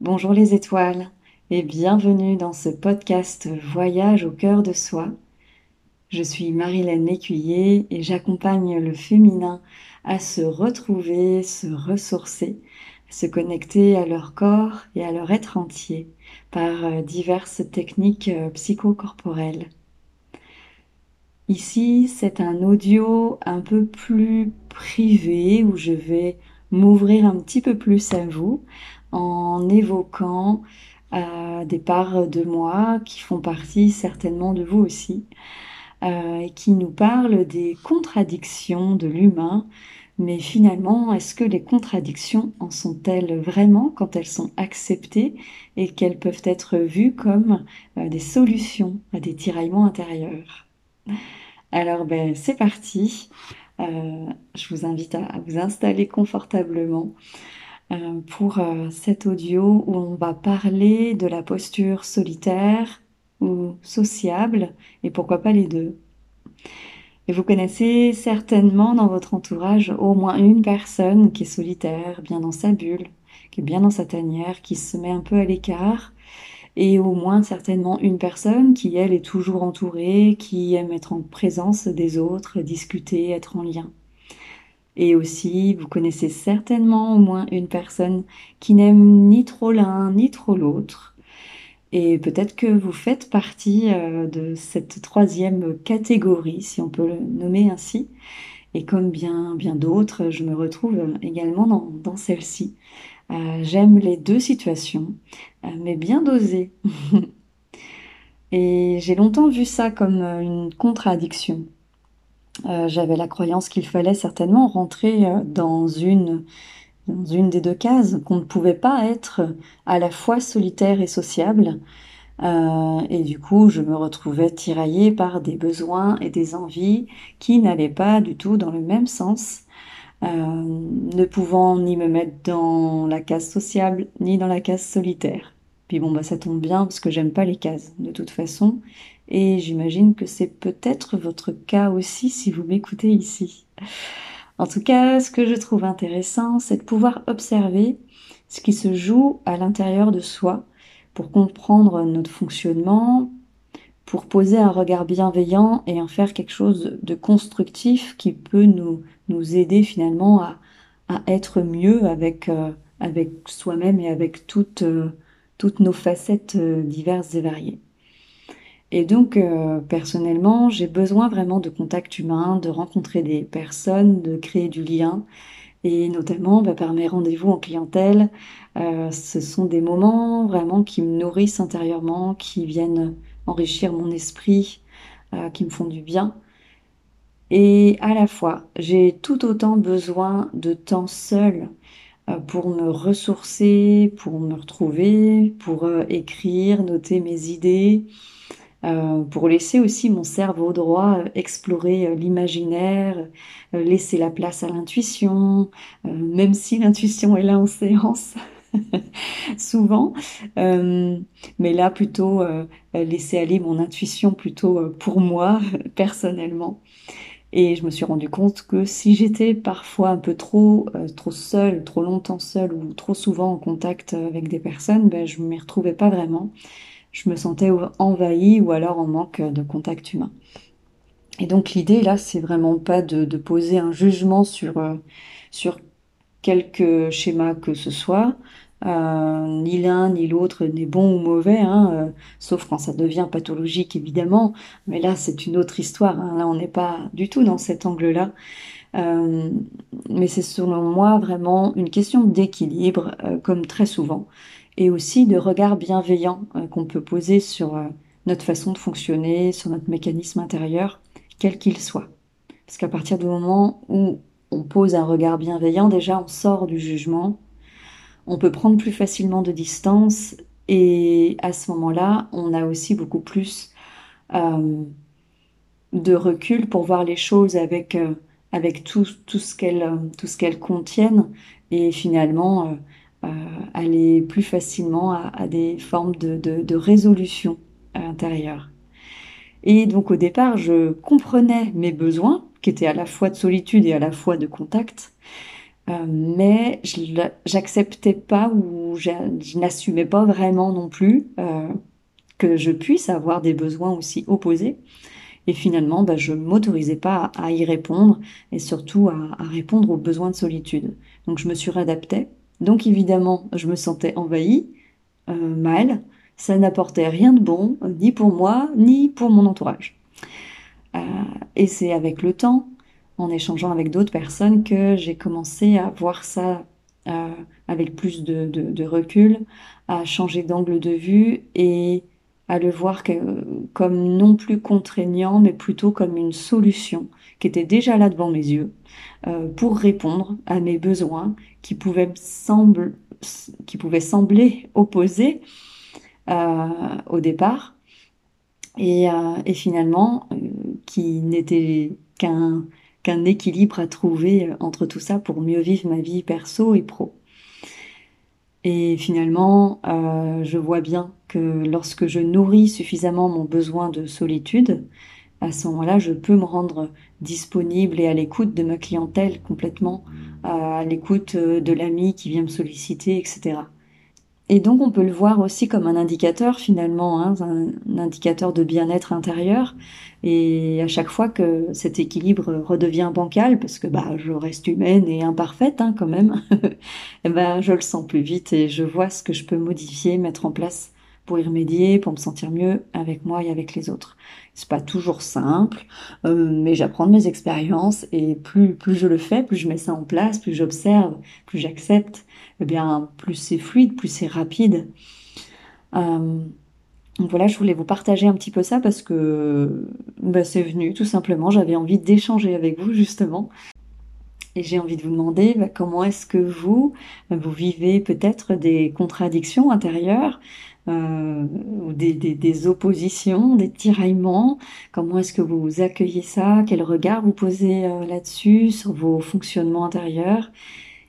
Bonjour les étoiles et bienvenue dans ce podcast Voyage au cœur de soi. Je suis Marilène Lécuyer et j'accompagne le féminin à se retrouver, se ressourcer, se connecter à leur corps et à leur être entier par euh, diverses techniques euh, psychocorporelles. Ici, c'est un audio un peu plus privé où je vais m'ouvrir un petit peu plus à vous en évoquant euh, des parts de moi qui font partie certainement de vous aussi, euh, et qui nous parlent des contradictions de l'humain. Mais finalement, est-ce que les contradictions en sont-elles vraiment quand elles sont acceptées et qu'elles peuvent être vues comme euh, des solutions à des tiraillements intérieurs? Alors ben, c'est parti. je vous invite à vous installer confortablement pour euh, cet audio où on va parler de la posture solitaire ou sociable et pourquoi pas les deux. Et vous connaissez certainement dans votre entourage au moins une personne qui est solitaire, bien dans sa bulle, qui est bien dans sa tanière, qui se met un peu à l'écart, et au moins certainement une personne qui, elle, est toujours entourée, qui aime être en présence des autres, discuter, être en lien. Et aussi, vous connaissez certainement au moins une personne qui n'aime ni trop l'un ni trop l'autre. Et peut-être que vous faites partie euh, de cette troisième catégorie, si on peut le nommer ainsi. Et comme bien, d'autres, je me retrouve également dans, celle-ci. Euh, j'aime les deux situations, euh, mais bien dosées. Et j'ai longtemps vu ça comme une contradiction. Euh, j'avais la croyance qu'il fallait certainement rentrer euh, dans une, dans une des deux cases, qu'on ne pouvait pas être à la fois solitaire et sociable. Euh, et du coup, je me retrouvais tiraillée par des besoins et des envies qui n'allaient pas du tout dans le même sens, ne pouvant ni me mettre dans la case sociable ni dans la case solitaire. Puis bon, bah ça tombe bien parce que j'aime pas les cases de toute façon. Et j'imagine que c'est peut-être votre cas aussi si vous m'écoutez ici. En tout cas, ce que je trouve intéressant, c'est de pouvoir observer ce qui se joue à l'intérieur de soi pour comprendre notre fonctionnement, pour poser un regard bienveillant et en faire quelque chose de constructif qui peut nous, aider finalement à, être mieux avec, euh, avec soi-même et avec toutes, euh, toutes nos facettes euh, diverses et variées. Et donc, euh, personnellement, j'ai besoin vraiment de contact humain, de rencontrer des personnes, de créer du lien. Et notamment, bah, par mes rendez-vous en clientèle, euh, ce sont des moments vraiment qui me nourrissent intérieurement, qui viennent enrichir mon esprit, qui me font du bien. Et à la fois, j'ai tout autant besoin de temps seul pour me ressourcer, pour me retrouver, pour écrire, noter mes idées, euh, pour laisser aussi mon cerveau droit euh, explorer euh, l'imaginaire, laisser la place à l'intuition, même si l'intuition est là en séance. souvent, mais là plutôt laisser aller mon intuition plutôt pour moi personnellement. Et je me suis rendu compte que si j'étais parfois un peu trop trop seule, trop longtemps seule ou trop souvent en contact avec des personnes, ben, je ne m'y retrouvais pas vraiment je me sentais envahie ou alors en manque de contact humain. Et donc l'idée là, c'est vraiment pas de, poser un jugement sur, euh, sur quelque schéma que ce soit. Euh, ni l'un ni l'autre n'est bon ou mauvais, hein, euh, sauf quand ça devient pathologique évidemment. Mais là, c'est une autre histoire. Hein. Là, on n'est pas du tout dans cet angle-là. mais c'est selon moi vraiment une question d'équilibre, comme très souvent et aussi de regard bienveillant euh, qu'on peut poser sur euh, notre façon de fonctionner, sur notre mécanisme intérieur, quel qu'il soit. Parce qu'à partir du moment où on pose un regard bienveillant, déjà on sort du jugement, on peut prendre plus facilement de distance et à ce moment-là, on a aussi beaucoup plus euh, de recul pour voir les choses avec, avec tout, tout ce qu'elles contiennent et finalement euh, aller plus facilement à, des formes de, résolution intérieure. Et donc au départ, je comprenais mes besoins, qui étaient à la fois de solitude et à la fois de contact. Mais j'acceptais pas ou je n'assumais pas vraiment non plus que je puisse avoir des besoins aussi opposés. Et finalement, bah, je m'autorisais pas à, y répondre et surtout à, répondre aux besoins de solitude. Donc je me suis réadaptée. Donc évidemment, je me sentais envahie, euh, mal. Ça n'apportait rien de bon, ni pour moi, ni pour mon entourage. Euh, et c'est avec le temps, en échangeant avec d'autres personnes, que j'ai commencé à voir ça euh, avec plus de, de, recul, à changer d'angle de vue et à le voir comme non plus contraignant, mais plutôt comme une solution qui était déjà là devant mes yeux euh, pour répondre à mes besoins qui pouvaient, sembler opposés euh, au départ et, euh, et finalement qui n'étaient qu'un qu'un équilibre à trouver entre tout ça pour mieux vivre ma vie perso et pro. Et finalement, euh, je vois bien que lorsque je nourris suffisamment mon besoin de solitude, à ce moment-là, je peux me rendre disponible et à l'écoute de ma clientèle complètement, à l'écoute euh, de l'ami qui vient me solliciter, etc. Et donc on peut le voir aussi comme un indicateur finalement, hein, un, indicateur de bien-être intérieur. Et à chaque fois que cet équilibre redevient bancal, parce que bah je reste humaine et imparfaite hein, quand même, eh ben je le sens plus vite et je vois ce que je peux modifier, mettre en place pour y remédier, pour me sentir mieux avec moi et avec les autres. C'est pas toujours simple, euh, mais j'apprends de mes expériences et plus je le fais, plus je mets ça en place, plus j'observe, plus j'accepte, eh bien plus c'est fluide, plus c'est rapide. Euh, voilà, je voulais vous partager un petit peu ça parce que bah, c'est venu tout simplement. J'avais envie d'échanger avec vous justement. Et j'ai envie de vous demander bah, comment est-ce que vous, vous vivez peut-être des contradictions intérieures, euh, des, oppositions, des tiraillements. Comment est-ce que vous accueillez ça? Quel regard vous posez euh, là-dessus, sur vos fonctionnements intérieurs?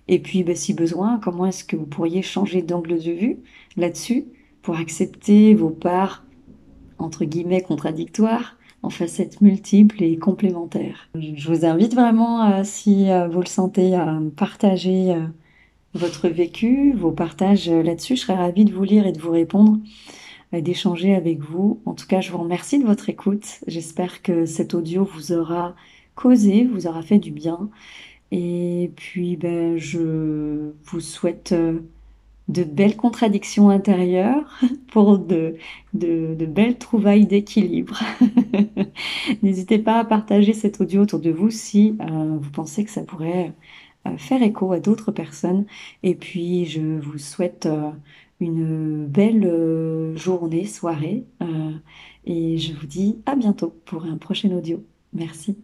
Et puis, bah, si besoin, comment est-ce que vous pourriez changer d'angle de vue là-dessus pour accepter vos parts, entre guillemets, contradictoires en facettes multiples et complémentaires? Je vous invite vraiment, euh, si vous le sentez, à partager votre vécu, vos partages là-dessus. Je serais ravie de vous lire et de vous répondre et d'échanger avec vous. En tout cas, je vous remercie de votre écoute. J'espère que cet audio vous aura causé, vous aura fait du bien. Et puis, ben, je vous souhaite euh, de belles contradictions intérieures pour de belles trouvailles d'équilibre. N'hésitez pas à partager cet audio autour de vous si euh, vous pensez que ça pourrait faire écho à d'autres personnes. Et puis, je vous souhaite euh, une belle euh, journée, soirée. Euh, et je vous dis à bientôt pour un prochain audio. Merci.